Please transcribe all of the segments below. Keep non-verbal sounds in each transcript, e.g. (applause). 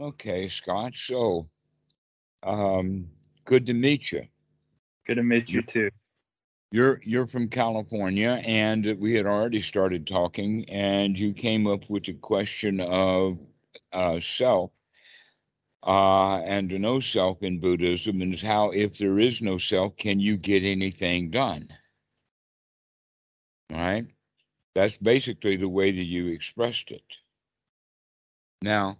Okay, Scott. So, um, good to meet you. Good to meet you too. You're you're from California, and we had already started talking, and you came up with the question of uh, self uh, and no self in Buddhism, and how if there is no self, can you get anything done? All right, that's basically the way that you expressed it. Now,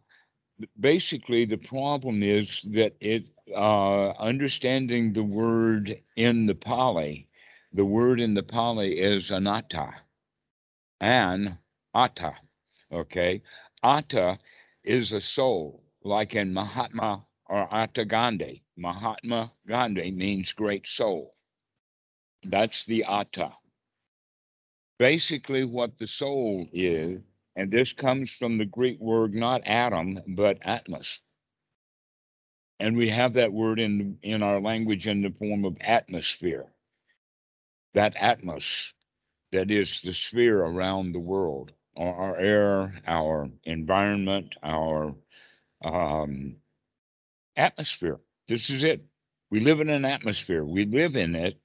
basically, the problem is that it uh, understanding the word in the Pali the word in the Pali is anatta and atta. Okay, atta is a soul, like in Mahatma or Atta Gandhi. Mahatma Gandhi means great soul. That's the atta. Basically, what the soul is, and this comes from the Greek word not atom, but atmos. And we have that word in, in our language in the form of atmosphere that atmos that is the sphere around the world, our, air, our environment, our um, atmosphere. This is it. We live in an atmosphere. We live in it,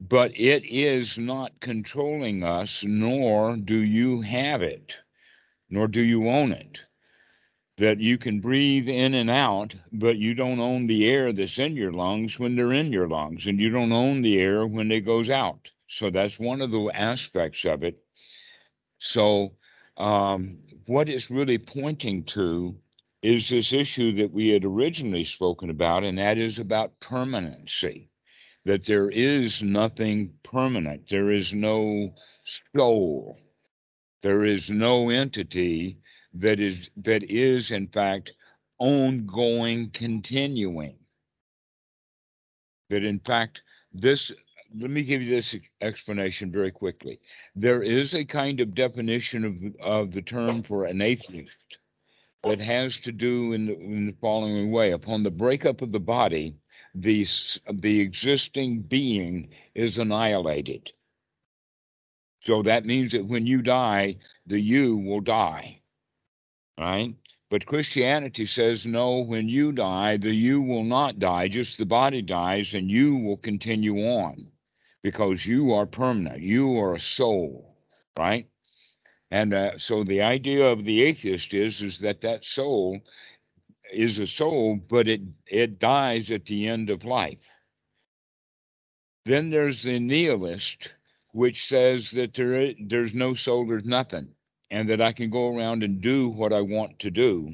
but it is not controlling us, nor do you have it, nor do you own it that you can breathe in and out, but you don't own the air that's in your lungs when they're in your lungs, and you don't own the air when it goes out. So that's one of the aspects of it. So, um, what it's really pointing to is this issue that we had originally spoken about, and that is about permanency. That there is nothing permanent, there is no soul, there is no entity that is that is in fact ongoing continuing. That in fact this let me give you this explanation very quickly. There is a kind of definition of of the term for an atheist that has to do in the, in the following way. Upon the breakup of the body the the existing being is annihilated so that means that when you die the you will die right? But Christianity says, no, when you die, the you will not die, just the body dies, and you will continue on because you are permanent. You are a soul, right? And uh, so the idea of the atheist is, is that that soul is a soul, but it, it dies at the end of life. Then there's the nihilist, which says that there, there's no soul, there's nothing and that I can go around and do what I want to do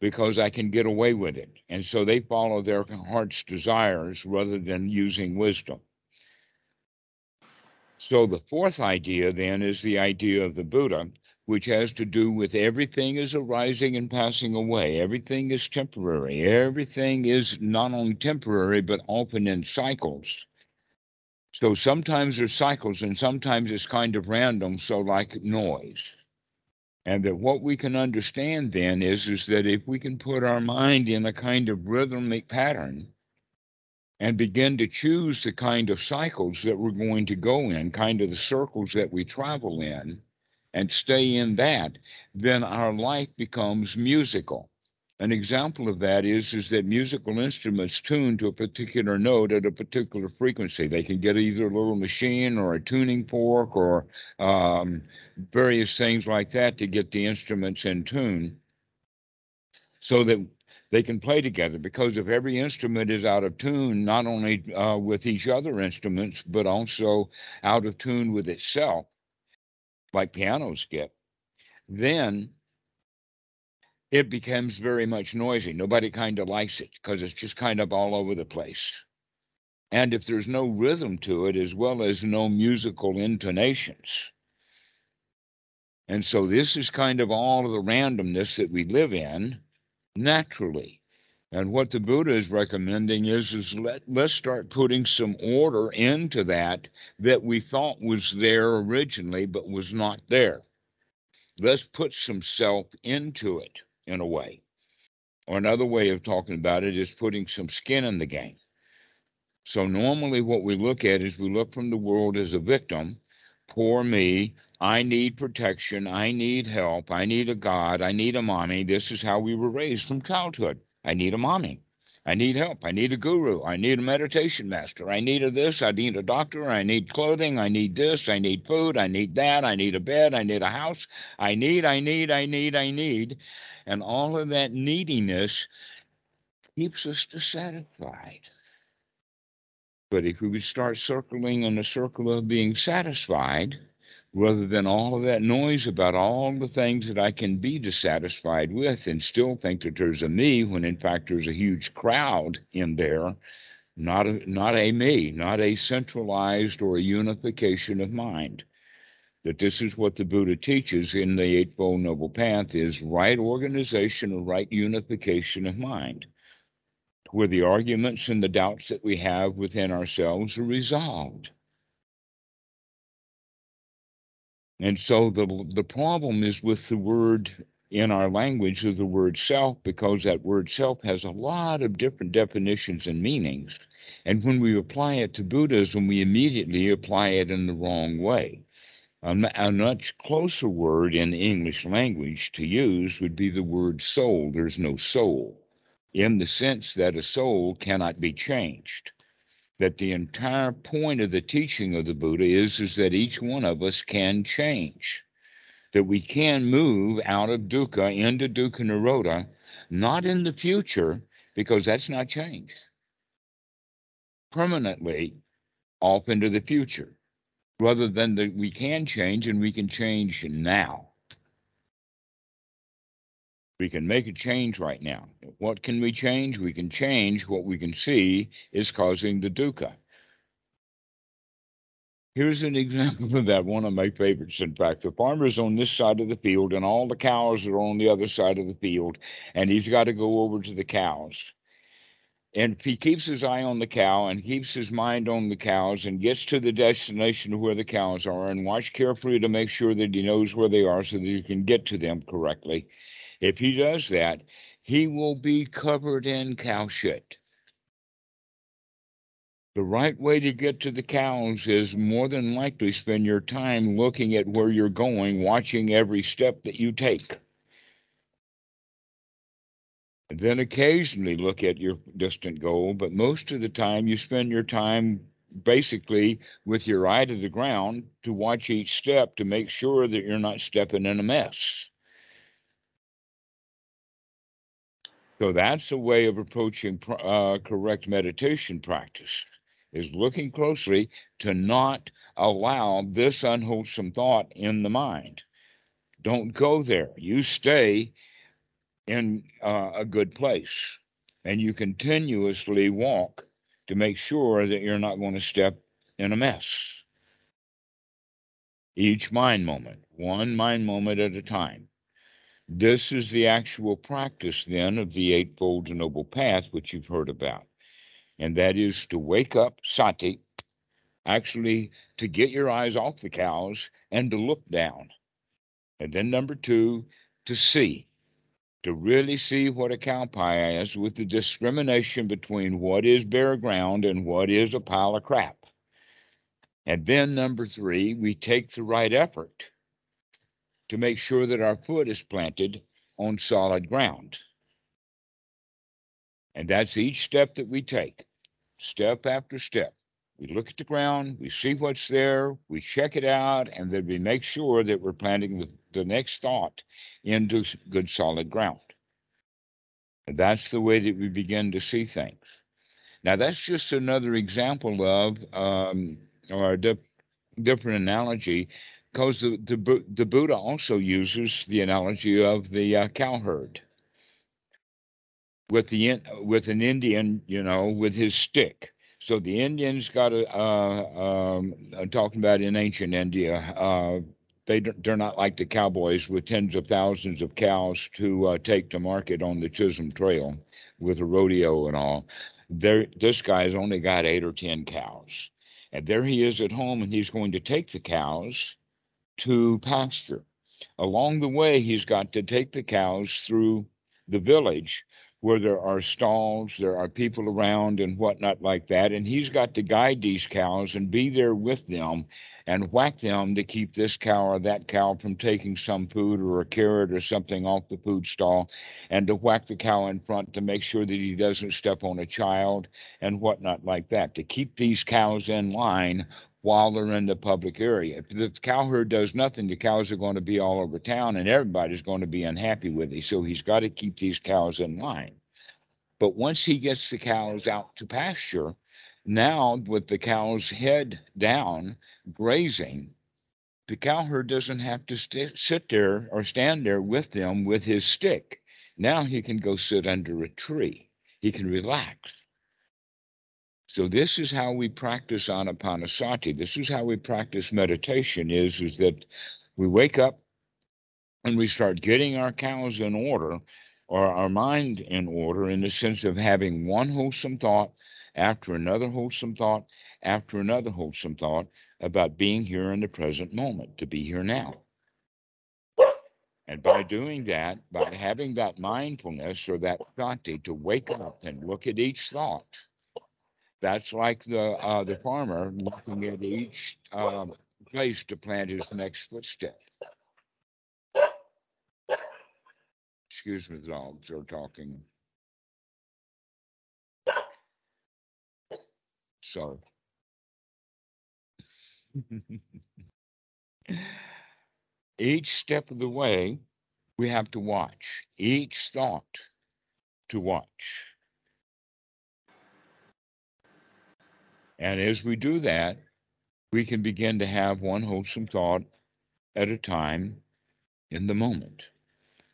because I can get away with it. And so they follow their heart's desires rather than using wisdom. So the fourth idea then is the idea of the Buddha, which has to do with everything is arising and passing away. Everything is temporary. Everything is not only temporary, but often in cycles. So sometimes there's cycles and sometimes it's kind of random, so like noise. And that what we can understand then is, is that if we can put our mind in a kind of rhythmic pattern and begin to choose the kind of cycles that we're going to go in, kind of the circles that we travel in, and stay in that, then our life becomes musical. An example of that is, is that musical instruments tune to a particular note at a particular frequency. They can get either a little machine or a tuning fork or um, various things like that to get the instruments in tune so that they can play together. Because if every instrument is out of tune, not only uh, with each other instruments, but also out of tune with itself, like pianos get, then it becomes very much noisy. Nobody kind of likes it because it's just kind of all over the place. And if there's no rhythm to it, as well as no musical intonations. And so this is kind of all of the randomness that we live in naturally. And what the Buddha is recommending is, is let, let's start putting some order into that that we thought was there originally but was not there. Let's put some self into it in a way. Or another way of talking about it is putting some skin in the game. So normally what we look at is we look from the world as a victim, poor me. I need protection. I need help. I need a God. I need a mommy. This is how we were raised from childhood. I need a mommy. I need help. I need a guru. I need a meditation master. I need a this. I need a doctor. I need clothing. I need this. I need food. I need that. I need a bed. I need a house. I need, I need, I need, I need. And all of that neediness keeps us dissatisfied. But if we start circling in a circle of being satisfied, rather than all of that noise about all the things that I can be dissatisfied with and still think that there's a me when in fact there's a huge crowd in there, not a, not a me, not a centralized or a unification of mind. That this is what the Buddha teaches in the Eightfold Noble Path is right organization or right unification of mind, where the arguments and the doubts that we have within ourselves are resolved And so the the problem is with the word in our language of the word self because that word self has a lot of different definitions and meanings. And when we apply it to Buddhism, we immediately apply it in the wrong way. A, much closer word in English language to use would be the word soul. There's no soul in the sense that a soul cannot be changed that the entire point of the teaching of the Buddha is, is that each one of us can change, that we can move out of dukkha into dukkha nirodha, not in the future, because that's not change, permanently off into the future, rather than that we can change and we can change now. We can make a change right now. What can we change? We can change what we can see is causing the dukkha. Here's an (laughs) example of that, one of my favorites, in fact. The farmer's on this side of the field, and all the cows are on the other side of the field, and he's got to go over to the cows. And he keeps his eye on the cow and keeps his mind on the cows and gets to the destination where the cows are and watch carefully to make sure that he knows where they are so that he can get to them correctly, if he does that, he will be covered in cow shit. The right way to get to the cows is more than likely spend your time looking at where you're going, watching every step that you take. And then occasionally look at your distant goal, but most of the time you spend your time basically with your eye to the ground to watch each step to make sure that you're not stepping in a mess. So that's a way of approaching uh, correct meditation practice is looking closely to not allow this unwholesome thought in the mind. Don't go there. You stay in uh, a good place and you continuously walk to make sure that you're not going to step in a mess. Each mind moment, one mind moment at a time. This is the actual practice then of the Eightfold Noble Path, which you've heard about. And that is to wake up sati, actually to get your eyes off the cows and to look down. And then number two, to see, to really see what a cow pie is with the discrimination between what is bare ground and what is a pile of crap. And then number three, we take the right effort to make sure that our foot is planted on solid ground. And that's each step that we take, step after step. We look at the ground, we see what's there, we check it out, and then we make sure that we're planting the, the next thought into good solid ground. And that's the way that we begin to see things. Now, that's just another example of, um, or a different analogy because the, the, the Buddha also uses the analogy of the uh, cowherd with the with an Indian, you know, with his stick. So the Indians got a uh, um, talking about in ancient India. Uh, they they're not like the cowboys with tens of thousands of cows to uh, take to market on the Chisholm Trail with a rodeo and all. There, this guy's only got eight or ten cows, and there he is at home, and he's going to take the cows to pasture. Along the way, he's got to take the cows through the village where there are stalls, there are people around and whatnot like that. And he's got to guide these cows and be there with them and whack them to keep this cow or that cow from taking some food or a carrot or something off the food stall and to whack the cow in front to make sure that he doesn't step on a child and whatnot like that, to keep these cows in line while they're in the public area. If the cow herd does nothing, the cows are going to be all over town and everybody's going to be unhappy with it. So he's got to keep these cows in line. But once he gets the cows out to pasture, now with the cow's head down grazing, the cow herd doesn't have to st- sit there or stand there with them with his stick. Now he can go sit under a tree. He can relax. So this is how we practice anapanasati. This is how we practice meditation is, is that we wake up and we start getting our cows in order or our mind in order in the sense of having one wholesome thought after another wholesome thought after another wholesome thought about being here in the present moment, to be here now. And by doing that, by having that mindfulness or that sati to wake up and look at each thought, that's like the uh, the farmer looking at each um, place to plant his next footstep. Excuse me, the dogs are talking. So. (laughs) Each step of the way, we have to watch. Each thought to watch. And as we do that, we can begin to have one wholesome thought at a time in the moment,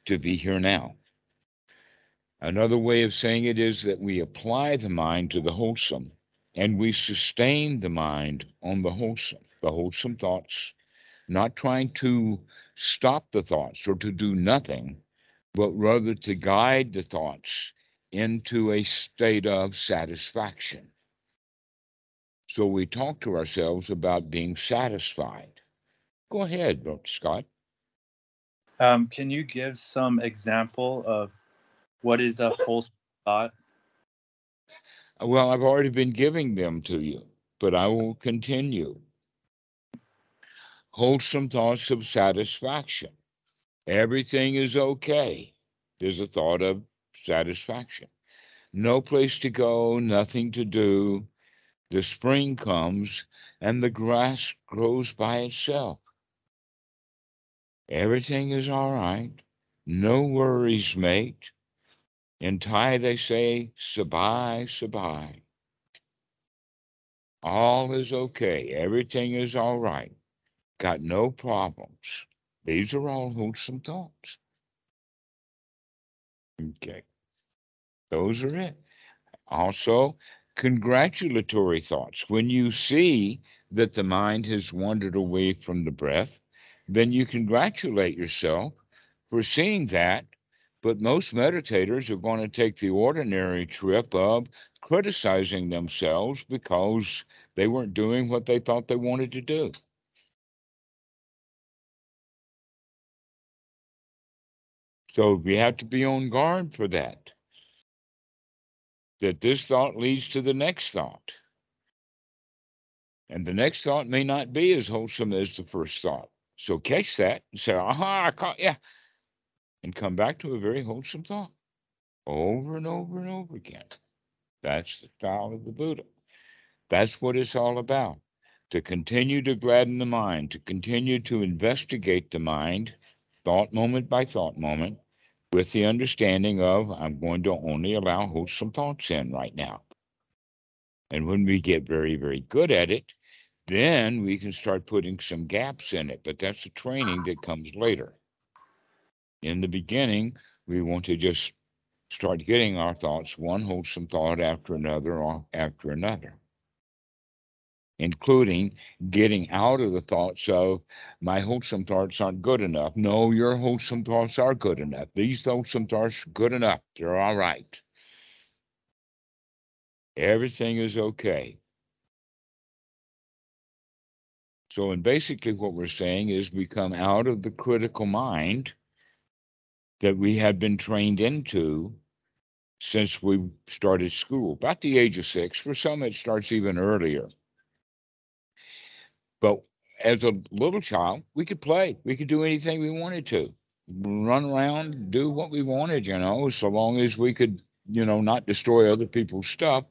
to be here now. Another way of saying it is that we apply the mind to the wholesome and we sustain the mind on the wholesome, the wholesome thoughts, not trying to stop the thoughts or to do nothing, but rather to guide the thoughts into a state of satisfaction. So we talk to ourselves about being satisfied. Go ahead, Dr. Scott. Um, can you give some example of what is a wholesome thought? Well, I've already been giving them to you, but I will continue. Wholesome thoughts of satisfaction. Everything is okay. There's a thought of satisfaction. No place to go, nothing to do. The spring comes and the grass grows by itself. Everything is all right. No worries, mate. In Thai, they say, Sabai, Sabai. All is okay. Everything is all right. Got no problems. These are all wholesome thoughts. Okay. Those are it. Also, congratulatory thoughts. When you see that the mind has wandered away from the breath, then you congratulate yourself for seeing that but most meditators are going to take the ordinary trip of criticizing themselves because they weren't doing what they thought they wanted to do. So we have to be on guard for that. That this thought leads to the next thought. And the next thought may not be as wholesome as the first thought. So catch that and say, aha, I caught, yeah, and come back to a very wholesome thought over and over and over again. That's the style of the Buddha. That's what it's all about. To continue to gladden the mind, to continue to investigate the mind, thought moment by thought moment, with the understanding of I'm going to only allow wholesome thoughts in right now. And when we get very, very good at it, then we can start putting some gaps in it. But that's a training that comes later in the beginning, we want to just start getting our thoughts, one wholesome thought after another after another, including getting out of the thoughts of my wholesome thoughts aren't good enough. No, your wholesome thoughts are good enough. These wholesome thoughts are good enough. They're all right. Everything is okay. So, and basically, what we're saying is we come out of the critical mind that we have been trained into since we started school, about the age of six. For some, it starts even earlier. But as a little child, we could play. We could do anything we wanted to, run around, do what we wanted, you know, so long as we could, you know, not destroy other people's stuff.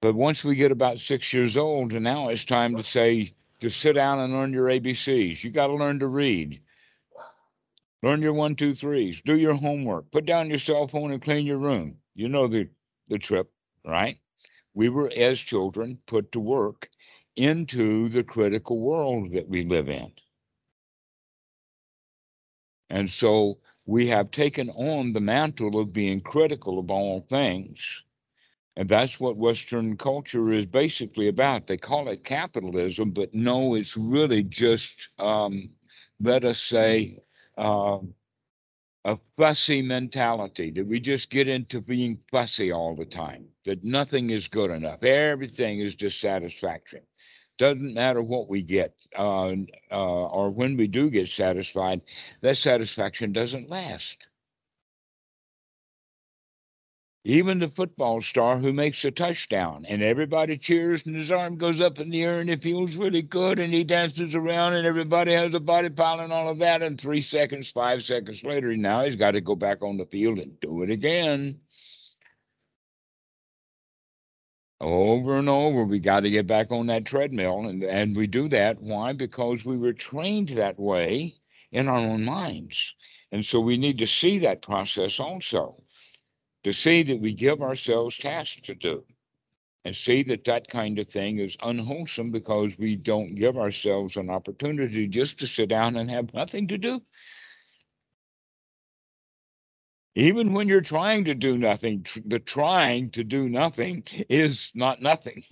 But once we get about six years old, and now it's time to say, to sit down and learn your ABCs. You got to learn to read. Learn your one, two, threes. Do your homework. Put down your cell phone and clean your room. You know the, the trip, right? We were, as children, put to work into the critical world that we live in. And so we have taken on the mantle of being critical of all things. And that's what Western culture is basically about. They call it capitalism, but no, it's really just, um, let us say, uh, a fussy mentality that we just get into being fussy all the time, that nothing is good enough. Everything is dissatisfaction. Doesn't matter what we get uh, uh, or when we do get satisfied, that satisfaction doesn't last. Even the football star who makes a touchdown and everybody cheers and his arm goes up in the air and he feels really good and he dances around and everybody has a body pile and all of that. And three seconds, five seconds later, now he's got to go back on the field and do it again. Over and over we got to get back on that treadmill and and we do that. Why? Because we were trained that way in our own minds. And so we need to see that process also to see that we give ourselves tasks to do and see that that kind of thing is unwholesome because we don't give ourselves an opportunity just to sit down and have nothing to do even when you're trying to do nothing, tr- the trying to do nothing is not nothing.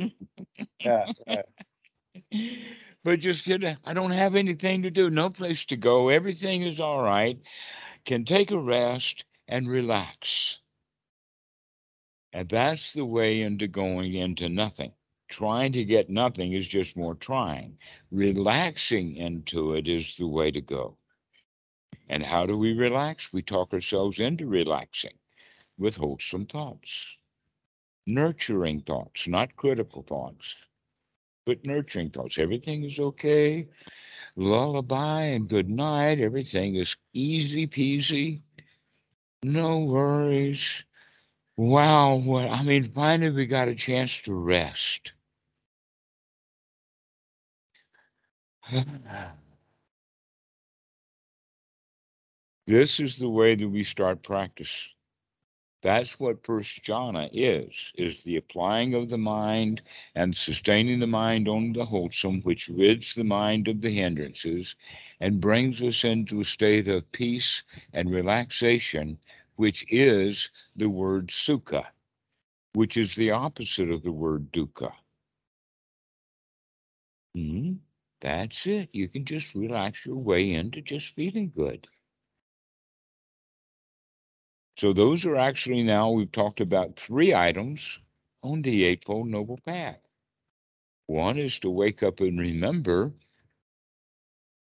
Yeah. (laughs) but just you know, I don't have anything to do, no place to go. Everything is all right. Can take a rest and relax. And that's the way into going into nothing. Trying to get nothing is just more trying. Relaxing into it is the way to go. And how do we relax? We talk ourselves into relaxing with wholesome thoughts, nurturing thoughts, not critical thoughts, but nurturing thoughts. Everything is okay. Lullaby and good night. Everything is easy peasy. No worries. Wow. What, I mean, finally, we got a chance to rest. (sighs) (sighs) This is the way that we start practice. That's what first jhana is, is the applying of the mind and sustaining the mind on the wholesome, which rids the mind of the hindrances and brings us into a state of peace and relaxation, which is the word sukha, which is the opposite of the word dukkha. Hmm, that's it. You can just relax your way into just feeling good. So those are actually now, we've talked about three items on the Eightfold Noble Path. One is to wake up and remember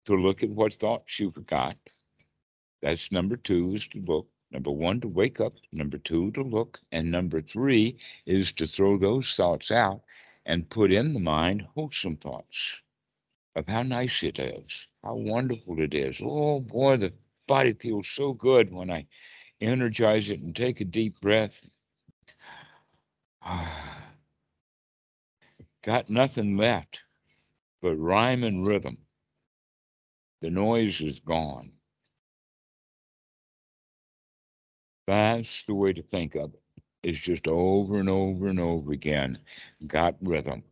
to look at what thoughts you've got. That's number two is to look. Number one, to wake up. Number two, to look. And number three is to throw those thoughts out and put in the mind wholesome thoughts of how nice it is, how wonderful it is. Oh boy, the body feels so good when I energize it and take a deep breath. (sighs) Got nothing left but rhyme and rhythm. The noise is gone. That's the way to think of it. It's just over and over and over again. Got rhythm.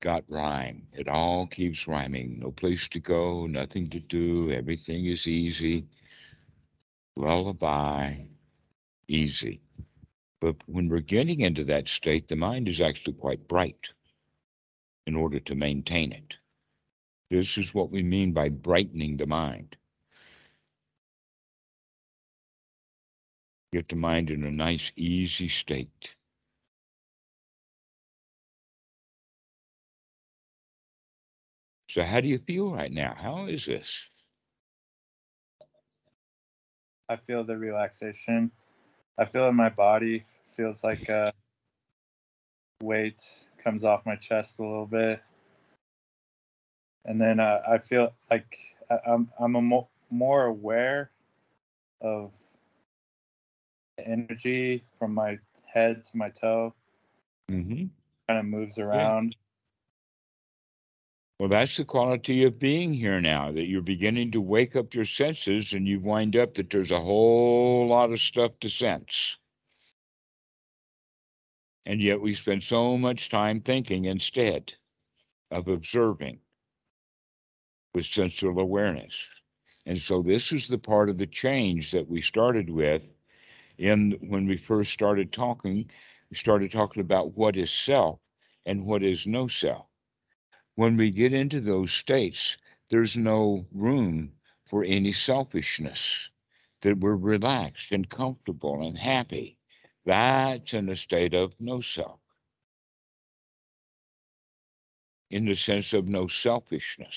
Got rhyme. It all keeps rhyming. No place to go, nothing to do. Everything is easy lullaby, easy. But when we're getting into that state, the mind is actually quite bright in order to maintain it. This is what we mean by brightening the mind. Get the mind in a nice, easy state. So, how do you feel right now? How is this? I feel the relaxation. I feel in my body. Feels like a weight comes off my chest a little bit, and then uh, I feel like I'm I'm a mo- more aware of the energy from my head to my toe. Mm-hmm. Kind of moves around. Well, that's the quality of being here now, that you're beginning to wake up your senses and you wind up that there's a whole lot of stuff to sense. And yet we spend so much time thinking instead of observing with sensual awareness. And so this is the part of the change that we started with in when we first started talking, we started talking about what is self and what is no self when we get into those states, there's no room for any selfishness, that we're relaxed and comfortable and happy. That's in a state of no self, in the sense of no selfishness.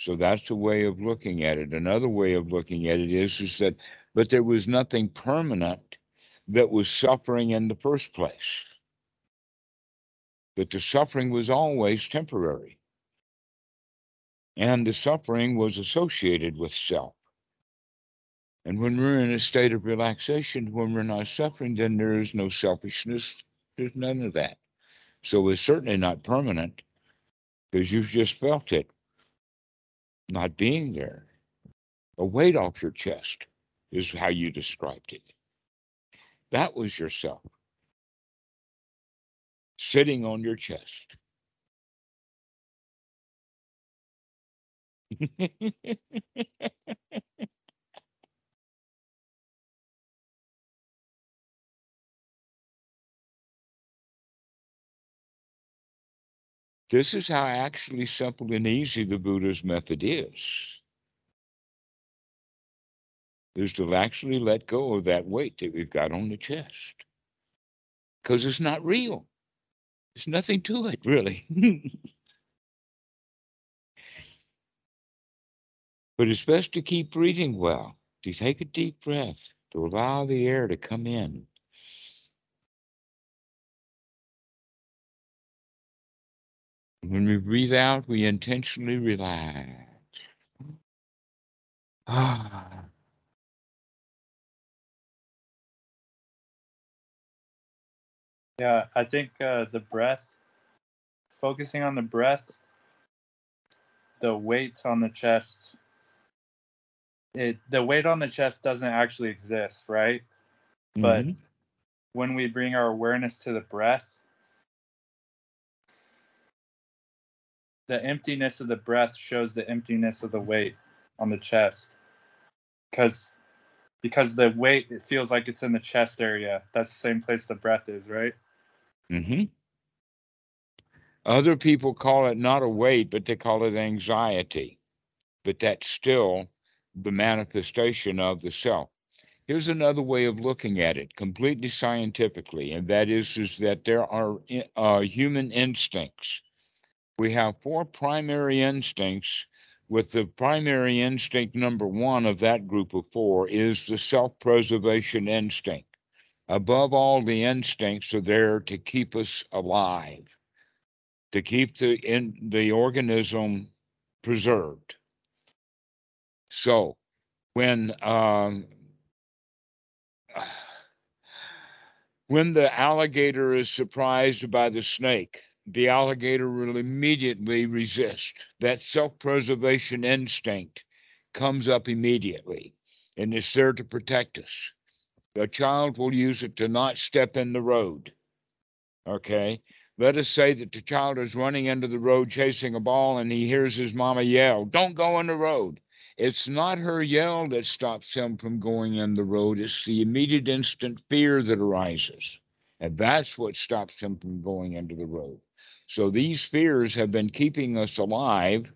So that's a way of looking at it. Another way of looking at it is, is that, but there was nothing permanent that was suffering in the first place that the suffering was always temporary. And the suffering was associated with self. And when we're in a state of relaxation, when we're not suffering, then there is no selfishness. There's none of that. So it's certainly not permanent because you've just felt it not being there. A weight off your chest is how you described it. That was yourself sitting on your chest. (laughs) this is how actually simple and easy the Buddha's method is. Is to actually let go of that weight that we've got on the chest. Because it's not real. There's nothing to it, really. (laughs) but it's best to keep breathing well, to take a deep breath, to allow the air to come in. When we breathe out, we intentionally relax. Ah. Yeah, I think uh, the breath, focusing on the breath, the weight on the chest, it the weight on the chest doesn't actually exist, right? Mm-hmm. But when we bring our awareness to the breath, the emptiness of the breath shows the emptiness of the weight on the chest. Because because the weight it feels like it's in the chest area. That's the same place the breath is, right? Mm-hmm. Other people call it not a weight, but they call it anxiety. But that's still the manifestation of the self. Here's another way of looking at it, completely scientifically, and that is, is that there are uh, human instincts. We have four primary instincts, with the primary instinct number one of that group of four is the self preservation instinct. Above all, the instincts are there to keep us alive, to keep the in the organism preserved. So, when um, (sighs) when the alligator is surprised by the snake, the alligator will immediately resist. That self-preservation instinct comes up immediately, and is there to protect us. The child will use it to not step in the road. Okay? Let us say that the child is running into the road chasing a ball and he hears his mama yell, Don't go in the road. It's not her yell that stops him from going in the road, it's the immediate instant fear that arises. And that's what stops him from going into the road. So these fears have been keeping us alive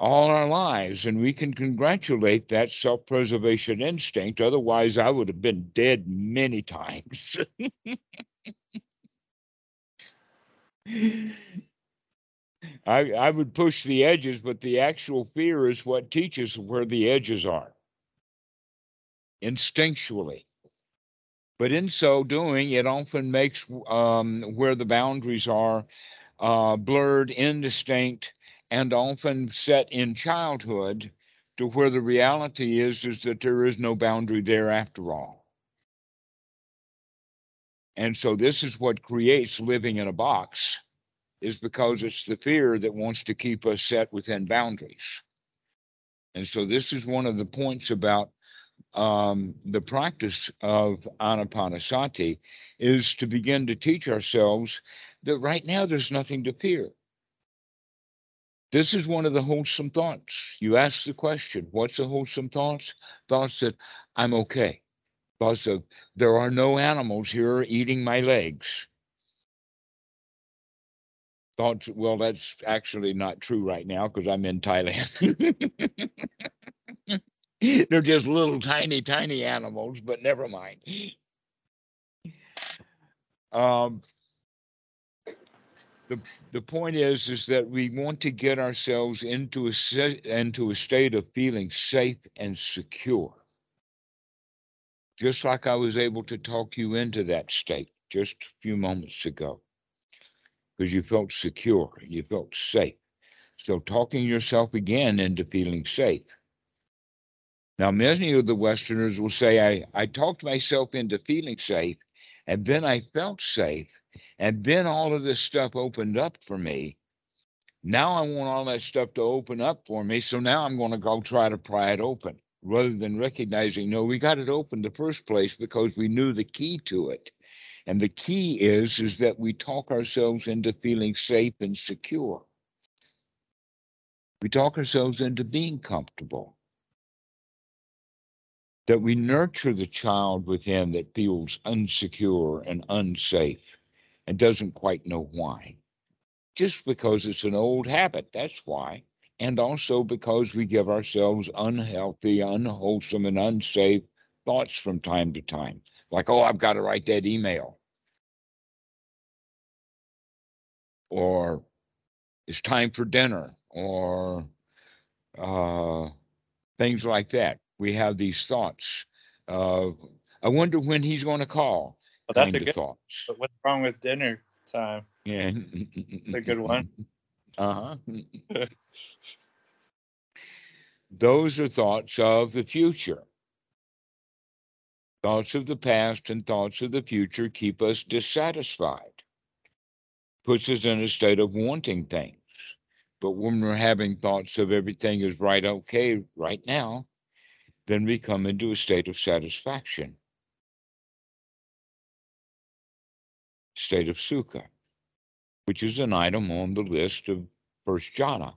all our lives, and we can congratulate that self preservation instinct. Otherwise, I would have been dead many times. (laughs) I, I would push the edges, but the actual fear is what teaches where the edges are. instinctually. But in so doing, it often makes um, where the boundaries are uh, blurred, indistinct, and often set in childhood to where the reality is is that there is no boundary there after all. And so this is what creates living in a box is because it's the fear that wants to keep us set within boundaries. And so this is one of the points about um, the practice of anapanasati is to begin to teach ourselves that right now there's nothing to fear. This is one of the wholesome thoughts. You ask the question, what's the wholesome thoughts? Thoughts that I'm okay. Thoughts of there are no animals here eating my legs. Thoughts, well, that's actually not true right now because I'm in Thailand. (laughs) They're just little tiny, tiny animals, but never mind. Um, the the point is is that we want to get ourselves into a into a state of feeling safe and secure. Just like i was able to talk you into that state just a few moments ago. Because you felt secure you felt safe. So talking yourself again into feeling safe. Now many of the westerners will say i i talked myself into feeling safe and then i felt safe and then all of this stuff opened up for me. Now I want all that stuff to open up for me. So now I'm going to go try to pry it open rather than recognizing, no, we got it open the first place because we knew the key to it. And the key is, is that we talk ourselves into feeling safe and secure. We talk ourselves into being comfortable. That we nurture the child within that feels unsecure and unsafe and doesn't quite know why. Just because it's an old habit, that's why. And also because we give ourselves unhealthy, unwholesome, and unsafe thoughts from time to time. Like, oh, I've got to write that email. Or it's time for dinner. Or uh, things like that. We have these thoughts. Uh, I wonder when he's going to call. Well, that's a good. thoughts. But what's wrong with dinner time? Yeah. (laughs) a good one. Uh huh. (laughs) Those are thoughts of the future. Thoughts of the past and thoughts of the future keep us dissatisfied, puts us in a state of wanting things. But when we're having thoughts of everything is right, okay, right now, then we come into a state of satisfaction. State of sukha, which is an item on the list of first jhana.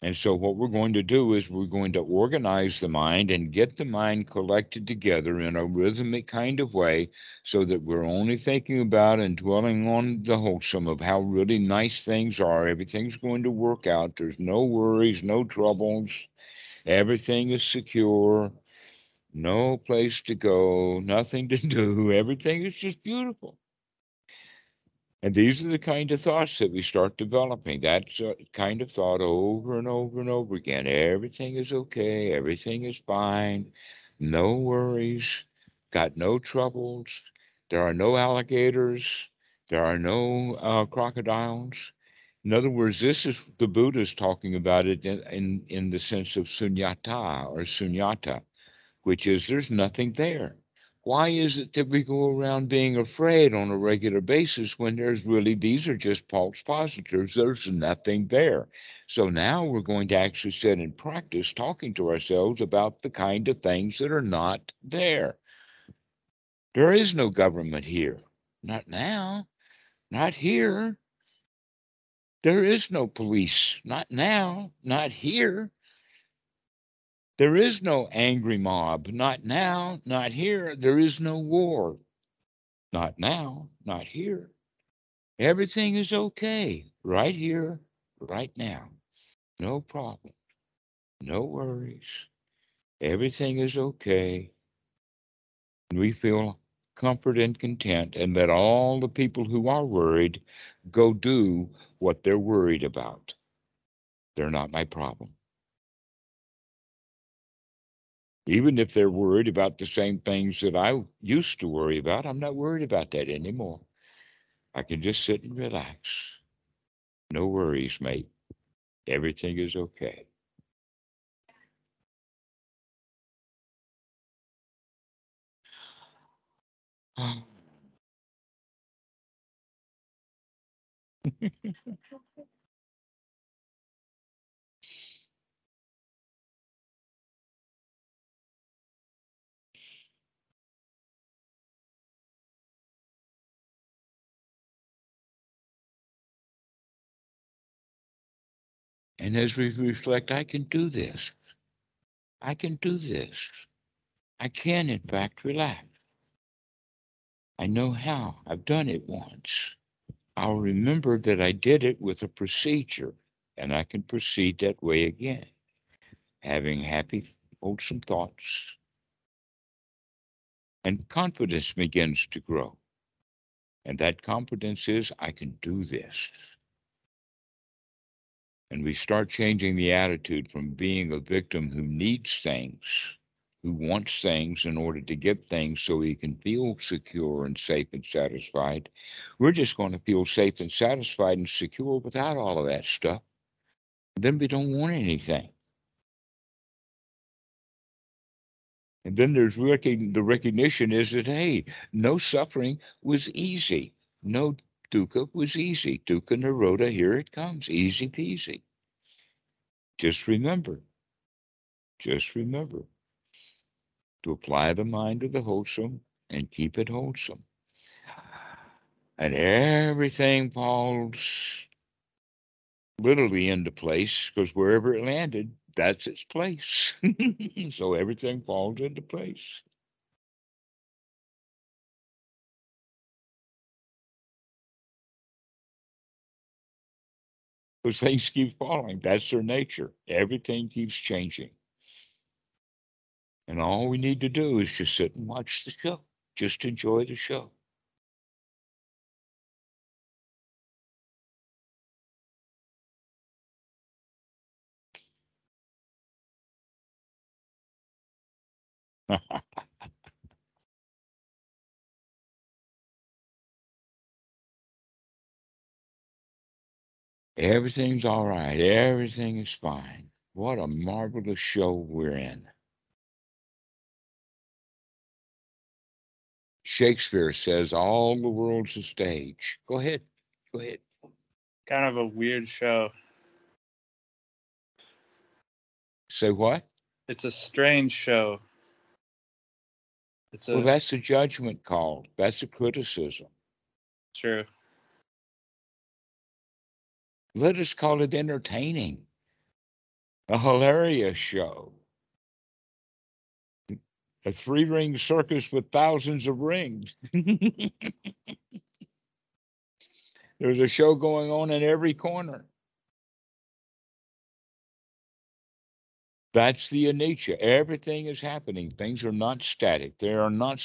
And so, what we're going to do is we're going to organize the mind and get the mind collected together in a rhythmic kind of way so that we're only thinking about and dwelling on the wholesome of how really nice things are. Everything's going to work out. There's no worries, no troubles. Everything is secure. No place to go, nothing to (laughs) do. Everything is just beautiful. And these are the kind of thoughts that we start developing. That kind of thought over and over and over again. Everything is okay. Everything is fine. No worries. Got no troubles. There are no alligators. There are no uh, crocodiles. In other words, this is the Buddha's talking about it in, in, in the sense of sunyata or sunyata, which is there's nothing there. Why is it that we go around being afraid on a regular basis when there's really, these are just false positives? There's nothing there. So now we're going to actually sit and practice talking to ourselves about the kind of things that are not there. There is no government here. Not now. Not here. There is no police. Not now. Not here. There is no angry mob. Not now, not here. There is no war. Not now, not here. Everything is okay right here, right now. No problem. No worries. Everything is okay. We feel comfort and content, and let all the people who are worried go do what they're worried about. They're not my problem. Even if they're worried about the same things that I used to worry about, I'm not worried about that anymore. I can just sit and relax. No worries, mate. Everything is okay. (laughs) And as we reflect, I can do this. I can do this. I can, in fact, relax. I know how. I've done it once. I'll remember that I did it with a procedure, and I can proceed that way again, having happy, wholesome thoughts. And confidence begins to grow. And that confidence is, I can do this. And we start changing the attitude from being a victim who needs things, who wants things in order to get things so he can feel secure and safe and satisfied. We're just going to feel safe and satisfied and secure without all of that stuff. Then we don't want anything. And then there's the recognition is that, hey, no suffering was easy. No dukkha was easy. Dukkha nirodha, here it comes. Easy peasy. Just remember. Just remember to apply the mind to the wholesome and keep it wholesome. And everything falls literally into place because wherever it landed, that's its place. (laughs) so everything falls into place. Because things keep falling. That's their nature. Everything keeps changing. And all we need to do is just sit and watch the show. Just enjoy the show. (laughs) Everything's all right. Everything is fine. What a marvelous show we're in. Shakespeare says all the world's a stage. Go ahead. Go ahead. Kind of a weird show. Say what? It's a strange show. It's a Well, that's a judgment call. That's a criticism. true. Let us call it entertaining. A hilarious show. A three ring circus with thousands of rings. (laughs) There's a show going on in every corner. That's the anicca. Everything is happening. Things are not static. They are not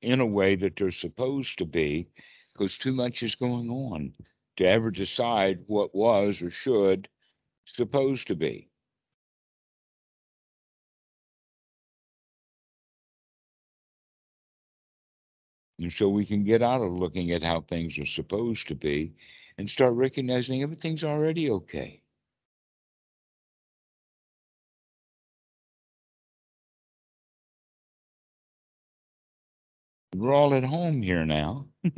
in a way that they're supposed to be because too much is going on to ever decide what was or should supposed to be. And so we can get out of looking at how things are supposed to be and start recognizing everything's already okay. We're all at home here now. (laughs)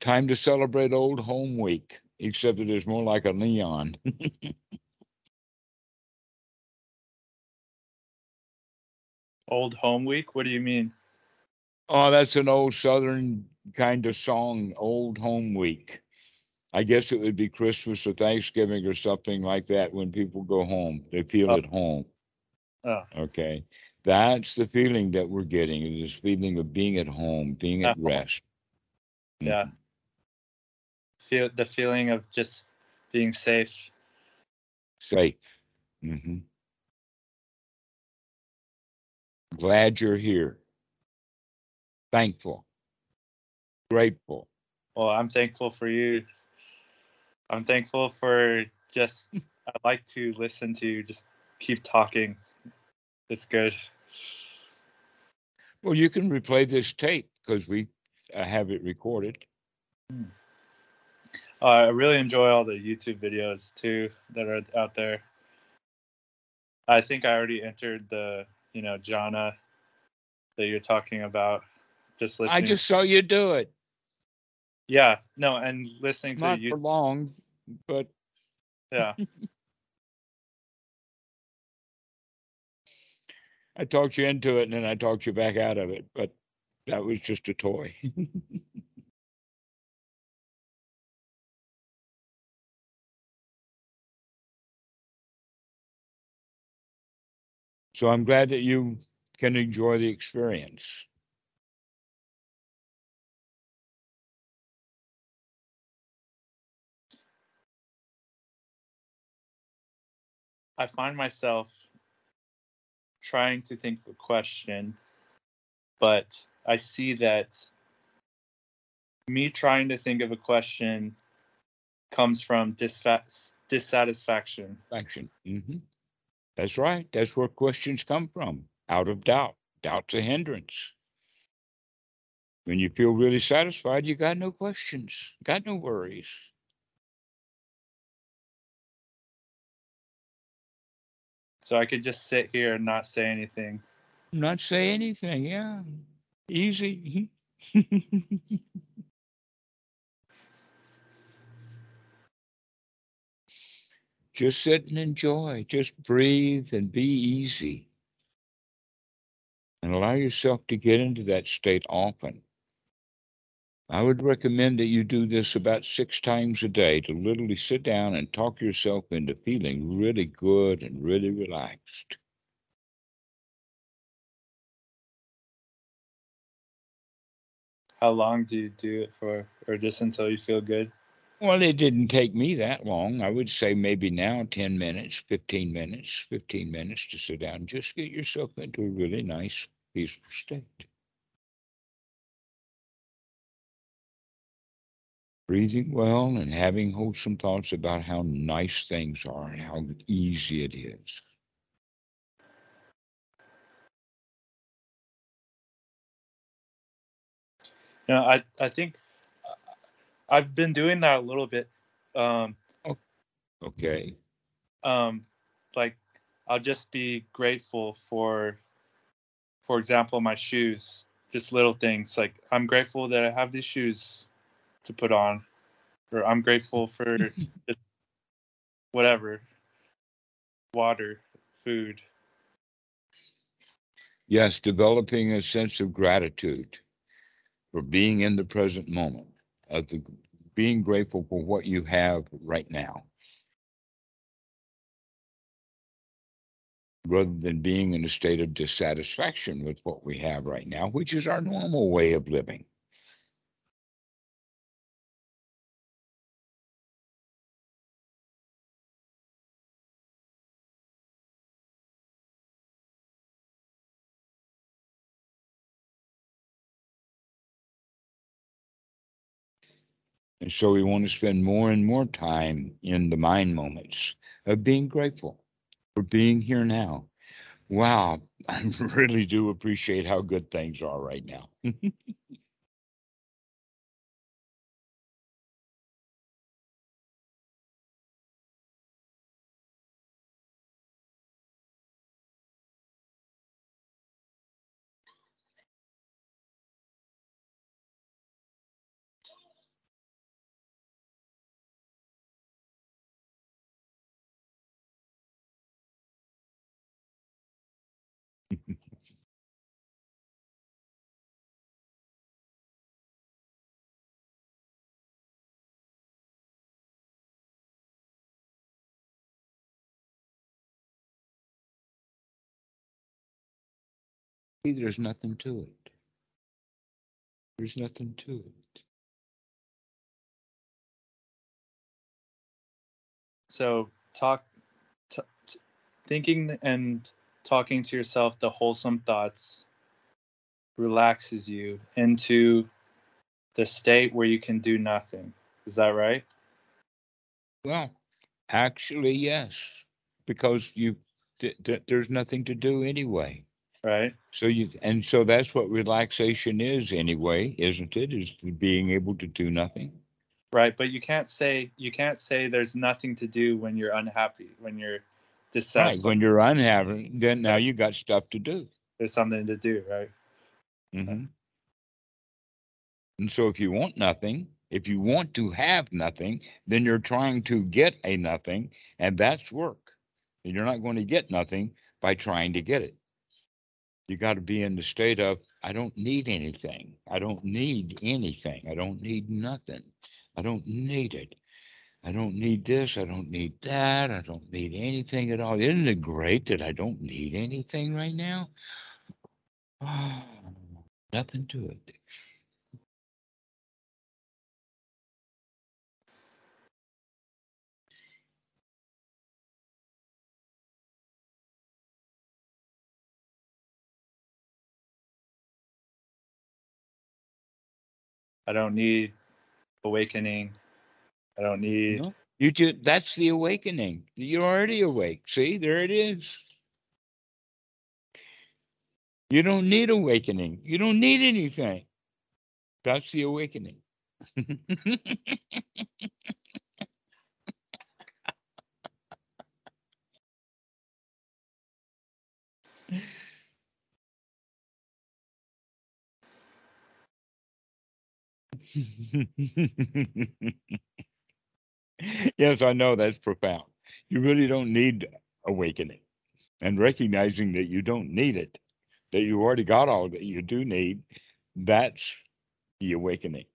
Time to celebrate Old Home Week, except that it is more like a neon. (laughs) Old Home Week. What do you mean? oh, that's an old Southern kind of song, Old Home Week. I guess it would be Christmas or Thanksgiving or something like that when people go home. They feel Oh. at home. Oh, Okay. That's the feeling that we're getting, is this feeling of being at home, being at Uh-huh. rest. yeah. Feel the feeling of just being safe. Safe. hmm Glad you're here. thankful, grateful. Well, I'm thankful for you. I'm thankful for just (laughs) I like to listen to you just keep talking. It's good. Well, you can replay this tape because we uh, have it recorded. Uh, I really enjoy all the YouTube videos too that are out there. I think I already entered the, you know, jhana that you're talking about. Just listening. I just saw you do it. yeah, no, and listening to Not you. for long, but Yeah, (laughs) I talked you into it and then I talked you back out of it. But that was just a toy. (laughs) so I'm glad that you can enjoy the experience. I find myself trying to think of a question, but I see that me trying to think of a question comes from disfa- dissatisfaction. Action. hmm That's right. That's where questions come from. Out of doubt. Doubt's a hindrance. When you feel really satisfied, you got no questions, got no worries. So I could just sit here and not say anything. Not say anything. Yeah. Easy. (laughs) Just sit and enjoy. Just breathe and be easy. And allow yourself to get into that state often. I would recommend that you do this about six times a day to literally sit down and talk yourself into feeling really good and really relaxed. How long do you do it for, or just until you feel good? Well, it didn't take me that long. I would say maybe now 10 minutes, 15 minutes, 15 minutes to sit down. Just get yourself into a really nice, peaceful state. Breathing well and having wholesome thoughts about how nice things are and how easy it is. You know, I I think I've been doing that a little bit. Um, Okay. um, like I'll just be grateful for, for example, my shoes. Just little things like I'm grateful that I have these shoes to put on, or I'm grateful for (laughs) just whatever, water, food. Yes, developing a sense of gratitude for being in the present moment, of the, being grateful for what you have right now, rather than being in a state of dissatisfaction with what we have right now, which is our normal way of living. And so we want to spend more and more time in the mind moments of being grateful for being here now. Wow, (laughs) I really do appreciate how good things are right now. (laughs) See, There's nothing to it. There's nothing to it. So talk, t- t- thinking and talking to yourself the wholesome thoughts, relaxes you into the state where you can do nothing. Is that right? Well, actually, yes, because you th- th- there's nothing to do anyway. Right. So you and so that's what relaxation is anyway, isn't it? Is being able to do nothing. Right, but you can't say you can't say there's nothing to do when you're unhappy, when you're Right. dissatisfied. When you're unhappy, then now you got stuff to do. There's something to do, right? Mm-hmm. And so if you want nothing, if you want to have nothing, then you're trying to get a nothing, and that's work. And you're not going to get nothing by trying to get it. You got to be in the state of, I don't need anything. I don't need anything. I don't need nothing. I don't need it. I don't need this. I don't need that. I don't need anything at all. Isn't it great that I don't need anything right now? (sighs) nothing to it. I don't need awakening. I don't need No, you just that's the awakening. You're already awake. See, there it is. You don't need awakening. You don't need anything. That's the awakening. (laughs) (laughs) yes, I know that's profound. You really don't need awakening and recognizing that you don't need it, that you already got all that you do need. That's the awakening.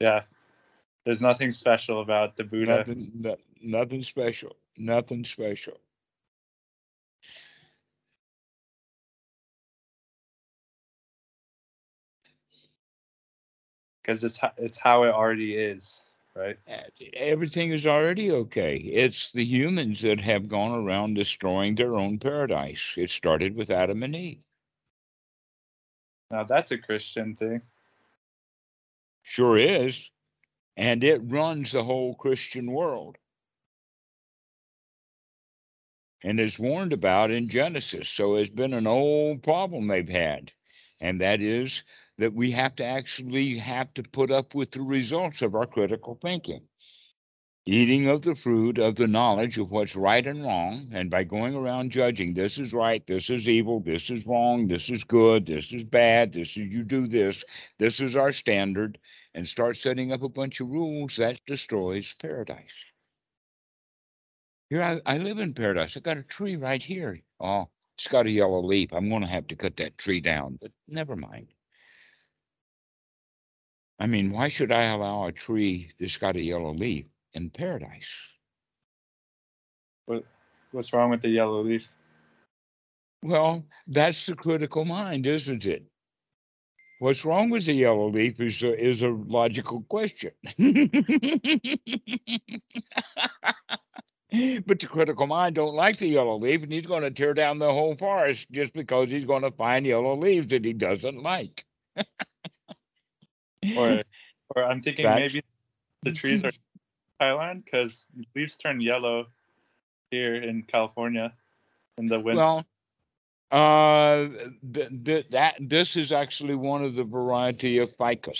yeah. There's nothing special about the Buddha. Nothing, no- nothing special. Nothing special. Because it's it's how it already is, right? Everything is already okay. It's the humans that have gone around destroying their own paradise. It started with Adam and Eve. Now that's a Christian thing. Sure is. And it runs the whole Christian world. And is warned about in Genesis. So it's been an old problem they've had. And that is that we have to actually have to put up with the results of our critical thinking. Eating of the fruit of the knowledge of what's right and wrong, and by going around judging this is right, this is evil, this is wrong, this is good, this is bad, this is you do this, this is our standard, and start setting up a bunch of rules, that destroys paradise. Here, I, I live in paradise. I got a tree right here. Oh, it's got a yellow leaf. I'm going to have to cut that tree down, but never mind. I mean, why should I allow a tree that's got a yellow leaf in paradise? What what's wrong with the yellow leaf? Well, that's the critical mind, isn't it? What's wrong with the yellow leaf is a, is a logical question. (laughs) but the critical mind don't like the yellow leaf, and he's going to tear down the whole forest just because he's going to find yellow leaves that he doesn't like. (laughs) Or (laughs) or I'm thinking maybe the trees are (laughs) Thailand because leaves turn yellow here in California in the winter. Well, uh, th- th- that this is actually one of the variety of ficus.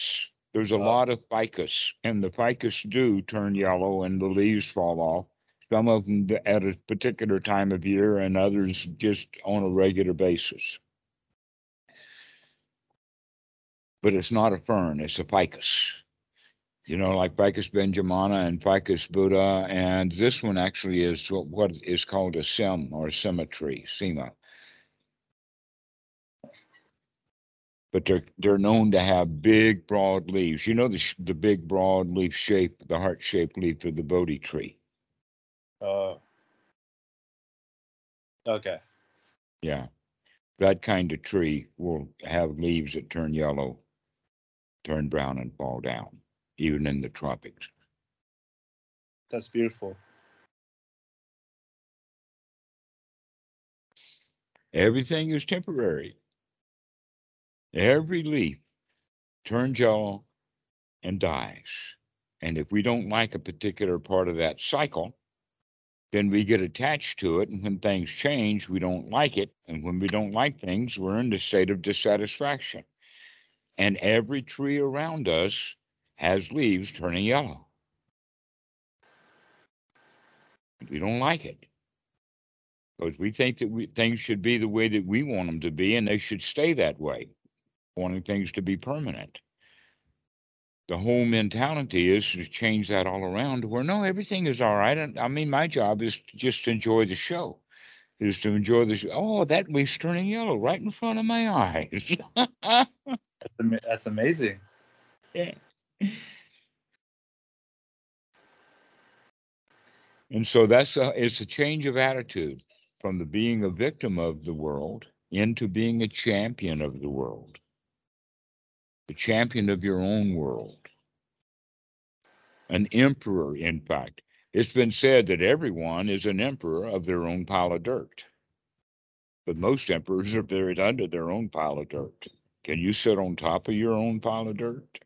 There's a Oh. lot of ficus, and the ficus do turn yellow, and the leaves fall off. Some of them at a particular time of year, and others just on a regular basis. But it's not a fern; it's a ficus. You know, like Ficus benjamina and Ficus buddha, and this one actually is what, what is called a sem or symmetry, sema. But they're they're known to have big, broad leaves. You know the sh- the big, broad leaf shape, the heart-shaped leaf of the Bodhi tree. Oh. Okay. Yeah, that kind of tree will have leaves that turn yellow, turn brown, and fall down, even in the tropics. That's beautiful. Everything is temporary. Every leaf turns yellow and dies. And if we don't like a particular part of that cycle, then we get attached to it. And when things change, we don't like it. And when we don't like things, we're in the state of dissatisfaction. And every tree around us has leaves turning yellow. We don't like it because we think that we, things should be the way that we want them to be and they should stay that way, wanting things to be permanent. The whole mentality is to change that all around where no, everything is all right. And I mean, my job is just to just enjoy the show, is to enjoy show. Oh, that leaf's turning yellow right in front of my eyes. (laughs) that's, am- that's amazing. Yeah. And so that's a, it's a change of attitude from the being a victim of the world into being a champion of the world, the champion of your own world, an emperor, in fact. It's been said that everyone is an emperor of their own pile of dirt. But most emperors are buried under their own pile of dirt. Can you sit on top of your own pile of dirt?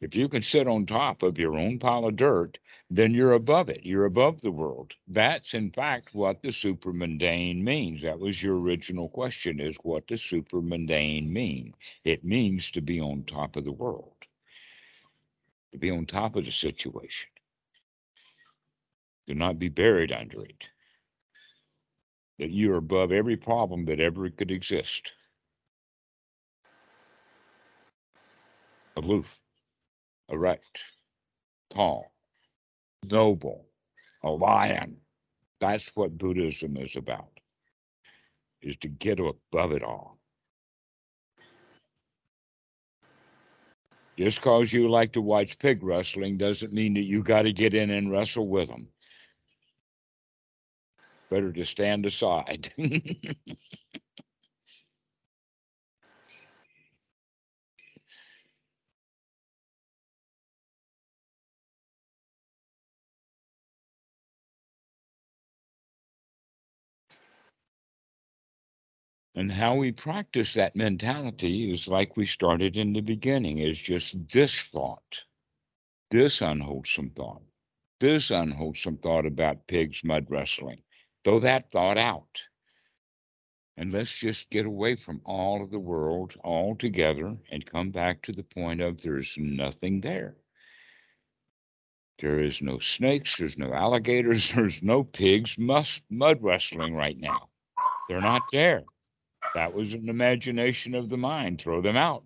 If you can sit on top of your own pile of dirt, then you're above it. You're above the world. That's in fact what the supermundane means. That was your original question is what does supermundane mean? It means to be on top of the world. To be on top of the situation. To not be buried under it. That you're above every problem that ever could exist. Aloof, erect, tall, noble, a lion. That's what Buddhism is about, is to get above it all. Just because you like to watch pig wrestling doesn't mean that you got to get in and wrestle with them. Better to stand aside. (laughs) And how we practice that mentality is like we started in the beginning, is just this thought, this unwholesome thought, this unwholesome thought about pigs mud wrestling. Throw that thought out. And let's just get away from all of the world altogether and come back to the point of there's nothing there. There is no snakes, there's no alligators, (laughs) there's no pigs must mud wrestling right now. They're not there. That was an imagination of the mind. Throw them out.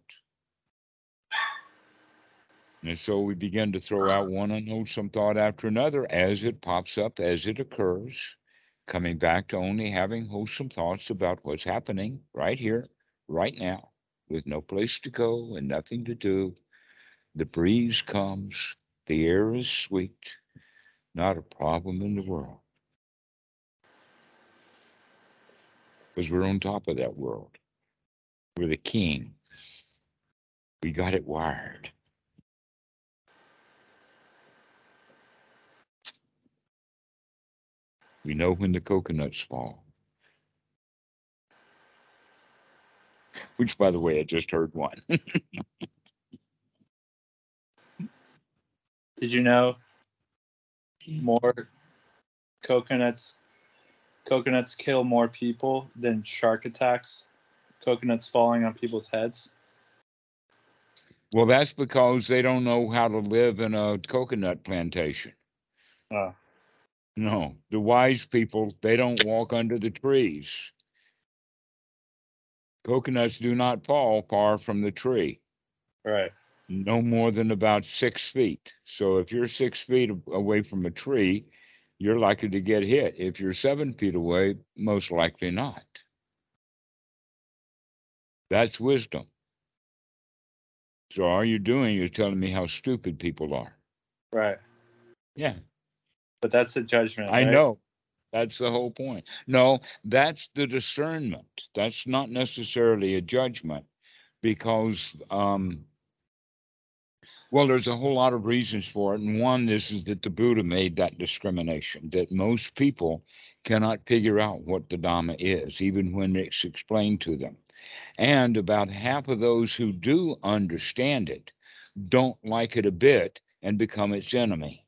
And so we begin to throw out one unwholesome thought after another as it pops up, as it occurs, coming back to only having wholesome thoughts about what's happening right here, right now, with no place to go and nothing to do. The breeze comes, the air is sweet, not a problem in the world. Because we're on top of that world. We're the king. We got it wired. We know when the coconuts fall. Which, by the way, I just heard one. (laughs) Did you know more coconuts coconuts kill more people than shark attacks, coconuts falling on people's heads? Well, that's because they don't know how to live in a coconut plantation. Oh. No, the wise people, they don't walk under the trees. Coconuts do not fall far from the tree. Right. No more than about six feet. So if you're six feet away from a tree, you're likely to get hit. If you're seven feet away, most likely not. That's wisdom. So all you're doing is telling me how stupid people are. Right. Yeah. But that's the judgment. I right? know. That's the whole point. No, that's the discernment. That's not necessarily a judgment because um, well, there's a whole lot of reasons for it. And one is, is that the Buddha made that discrimination, that most people cannot figure out what the Dhamma is, even when it's explained to them. And about half of those who do understand it don't like it a bit and become its enemy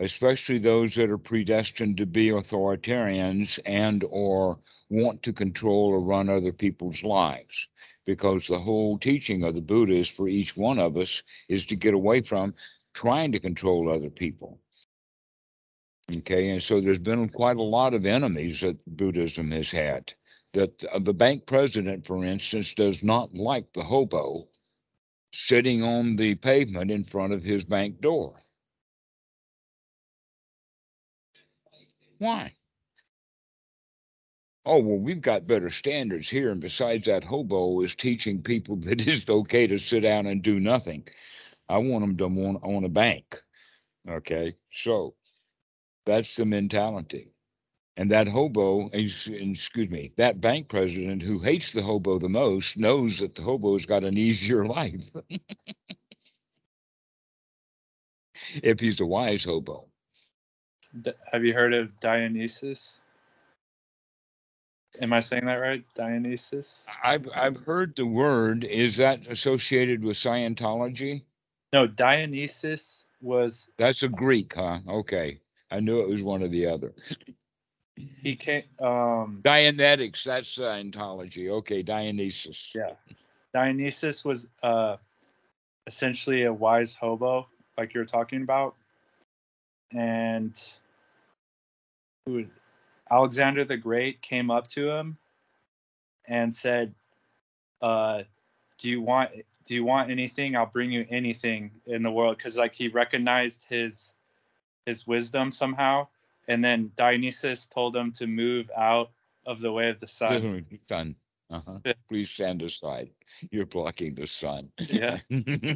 especially those that are predestined to be authoritarians and or want to control or run other people's lives because the whole teaching of the buddha is for each one of us is to get away from trying to control other people okay and so there's been quite a lot of enemies that buddhism has had that the bank president for instance does not like the hobo sitting on the pavement in front of his bank door Why? Oh, well, we've got better standards here. And besides that, hobo is teaching people (laughs) that it's okay to sit down and do nothing. I want them to want, own a bank. Okay. So that's the mentality. And that hobo, excuse me, that bank president who hates the hobo the most knows that the hobo's got an easier (laughs) life. if he's a wise hobo. Have you heard of Dionysus? Am I saying that right? Dionysus? I've I've heard the word. Is that associated with Scientology? No, Dionysus was That's a Greek, huh? Okay. I knew it was one or the other. He came um Dianetics, that's Scientology. Okay, Dionysus. Yeah. Dionysus was uh essentially a wise hobo, like you're talking about. And who Alexander the Great came up to him and said, uh, "Do you want do you want anything? I'll bring you anything in the world." Because like he recognized his his wisdom somehow, and then Dionysus told him to move out of the way of the sun. Sun. Uh-huh. Please stand aside. You're blocking the sun. Yeah. (laughs)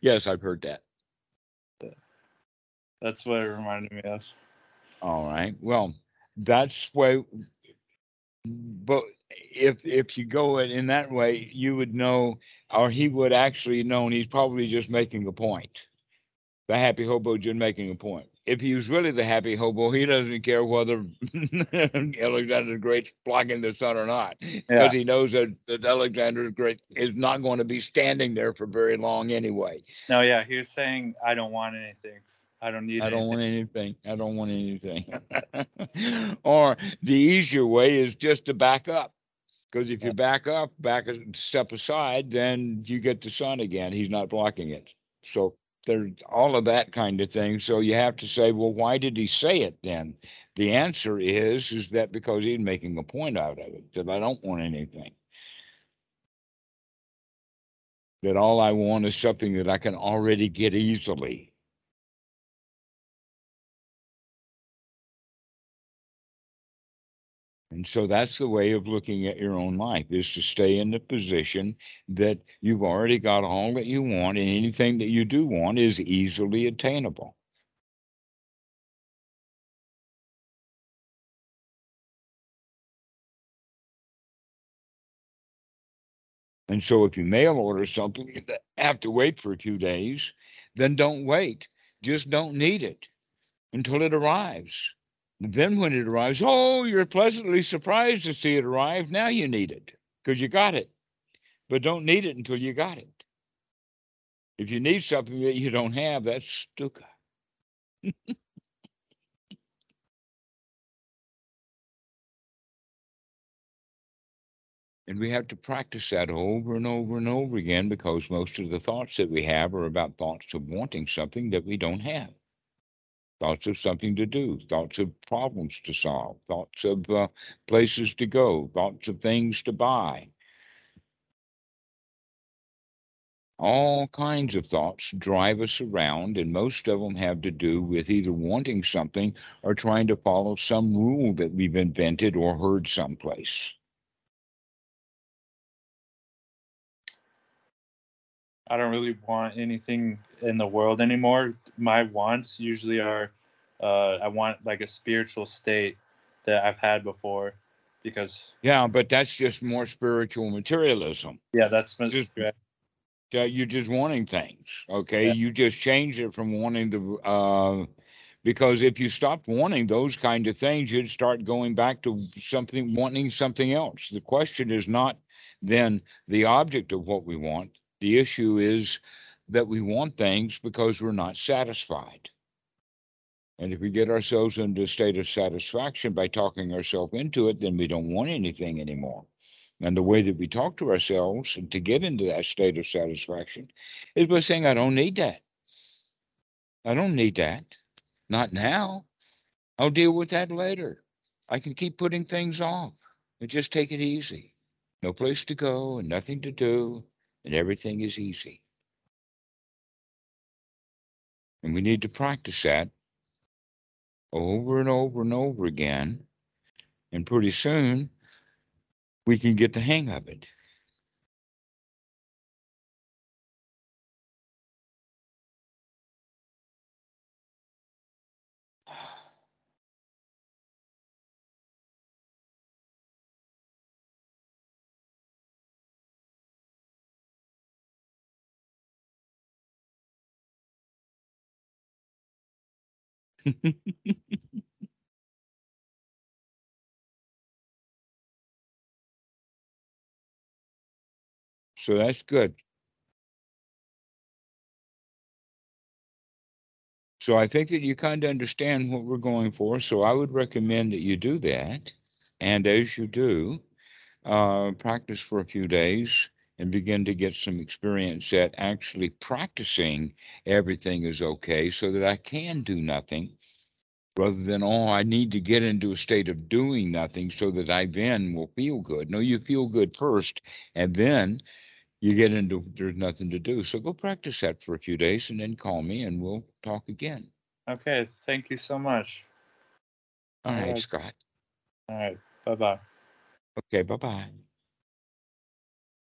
yes, I've heard that. That's what it reminded me of. All right. Well, that's why. But if if you go it in that way, you would know, or he would actually know, and he's probably just making a point. The happy hobo just making a point. If he was really the happy hobo, he doesn't care whether (laughs) Alexander the Great's blocking the sun or not, because yeah. he knows that, that Alexander the Great is not going to be standing there for very long anyway. No, yeah, he was saying, "I don't want anything I don't need. I don't want anything. I don't want anything. (laughs) or the easier way is just to back up, because if you back up, back a step aside, then you get the sun again. He's not blocking it. So there's all of that kind of thing. So you have to say, well, why did he say it then? The answer is is that because he's making a point out of it that I don't want anything. That all I want is something that I can already get easily. And so that's the way of looking at your own life is to stay in the position that you've already got all that you want, and anything that you do want is easily attainable. And so if you mail order something, you have to wait for two days, then don't wait. Just don't need it until it arrives. Then when it arrives, oh, you're pleasantly surprised to see it arrive. Now you need it because you got it. But don't need it until you got it. If you need something that you don't have, that's dukkha. (laughs) and we have to practice that over and over and over again because most of the thoughts that we have are about thoughts of wanting something that we don't have thoughts of something to do, thoughts of problems to solve, thoughts of uh, places to go, thoughts of things to buy. All kinds of thoughts drive us around, and most of them have to do with either wanting something or trying to follow some rule that we've invented or heard someplace. I don't really want anything in the world anymore. My wants usually are uh, I want like a spiritual state that I've had before because yeah, but that's just more spiritual materialism. Yeah, that's just, you're just wanting things. Okay, yeah. you just change it from wanting the uh, Because if you stopped wanting those kind of things, you'd start going back to something, wanting something else. The question is not then the object of what we want. The issue is that we want things because we're not satisfied. And if we get ourselves into a state of satisfaction by talking ourselves into it, then we don't want anything anymore. And the way that we talk to ourselves and to get into that state of satisfaction is by saying, I don't need that. I don't need that. Not now. I'll deal with that later. I can keep putting things off and just take it easy. No place to go and nothing to do, and everything is easy. And we need to practice that over and over and over again. And pretty soon we can get the hang of it. (laughs) so that's good. So I think that you kind of understand what we're going for. So I would recommend that you do that. And as you do, uh, practice for a few days and begin to get some experience at actually practicing everything is okay so that I can do nothing rather than, oh, I need to get into a state of doing nothing so that I then will feel good. No, you feel good first and then you get into there's nothing to do. So go practice that for a few days and then call me and we'll talk again. Okay. Thank you so much. All right, Alright. Scott. All right. Bye bye. Okay, bye bye.